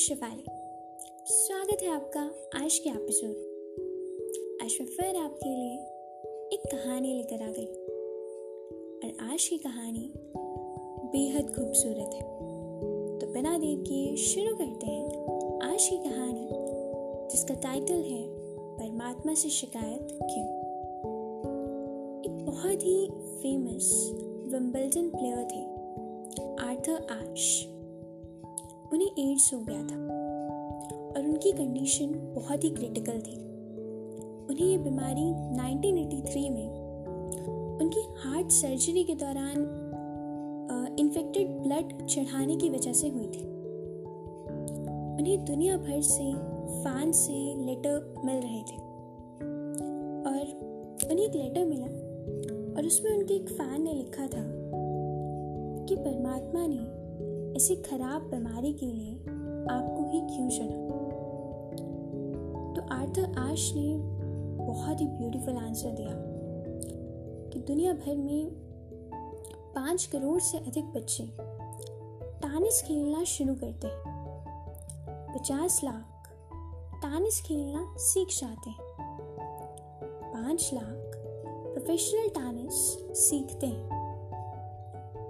शिवाली स्वागत है आपका आज के एपिसोड। आज मैं फिर आपके लिए एक कहानी लेकर आ गई। और आज की कहानी बेहद खूबसूरत है। तो बिना देर किए शुरू करते हैं आज की कहानी, जिसका टाइटल है परमात्मा से शिकायत क्यों? एक बहुत ही फ़ेमस विम्बल्डन प्लेयर थे आर्थर आश उन्हें एड्स हो गया था और उनकी कंडीशन बहुत ही क्रिटिकल थी। उन्हें ये बीमारी 1983 में उनकी हार्ट सर्जरी के दौरान इन्फेक्टेड ब्लड चढ़ाने की वजह से हुई थी। उन्हें दुनिया भर से फ़ैन से लेटर मिल रहे थे। और उन्हें एक लेटर मिला और उसमें उनके एक फ़ैन ने लिखा था कि परमात्मा ने इसी खराब बीमारी के लिए आपको ही क्यों चुना तो आर्थर आश ने बहुत ही ब्यूटीफुल आंसर दिया कि दुनिया भर में पाँच करोड़ से अधिक बच्चे टानिस खेलना शुरू करते हैं। पचास लाख टानिस खेलना सीख जाते हैं। पाँच लाख प्रोफेशनल टानिस सीखते हैं।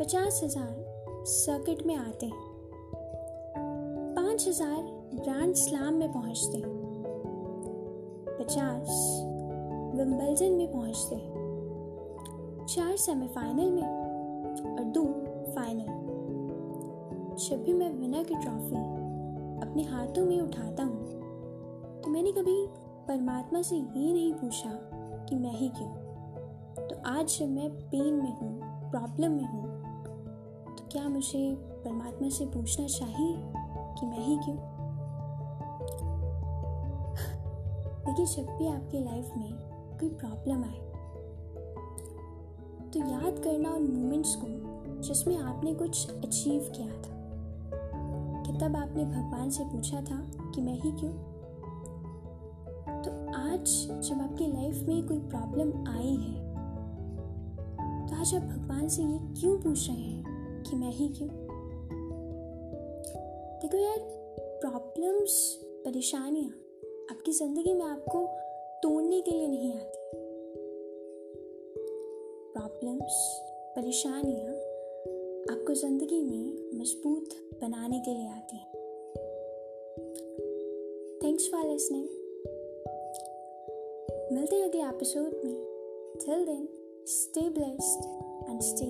पचास हज़ार सर्किट में आते हैं। पाँच हज़ार ग्रैंड स्लैम में पहुँचते हैं। पचास विम्बल्डन में पहुँचते हैं। चार सेमीफाइनल में और दो फाइनल। जब भी मैं विनर की ट्रॉफी अपने हाथों में उठाता हूँ तो मैंने कभी परमात्मा से ये नहीं पूछा कि मैं ही क्यों। तो आज जब मैं पेन में हूँ, प्रॉब्लम में हूँ क्या मुझे परमात्मा से पूछना चाहिए कि मैं ही क्यों? देखिए, जब भी आपके लाइफ में कोई प्रॉब्लम आए तो याद करना उन मोमेंट्स को जिसमें आपने कुछ अचीव किया था, कि तब आपने भगवान से पूछा था कि मैं ही क्यों? तो आज जब आपकी लाइफ में कोई प्रॉब्लम आई है तो आज आप भगवान से ये क्यों पूछ रहे हैं? कि मैं ही क्यों? देखो यार प्रॉब्लम्स परेशानियाँ आपकी ज़िंदगी में आपको तोड़ने के लिए नहीं आती। प्रॉब्लम्स परेशानियाँ आपको ज़िंदगी में मज़बूत बनाने के लिए आती हैं। थैंक्स फॉर लिसनिंग मिलते हैं अगले एपिसोड में। Till then stay blessed and stay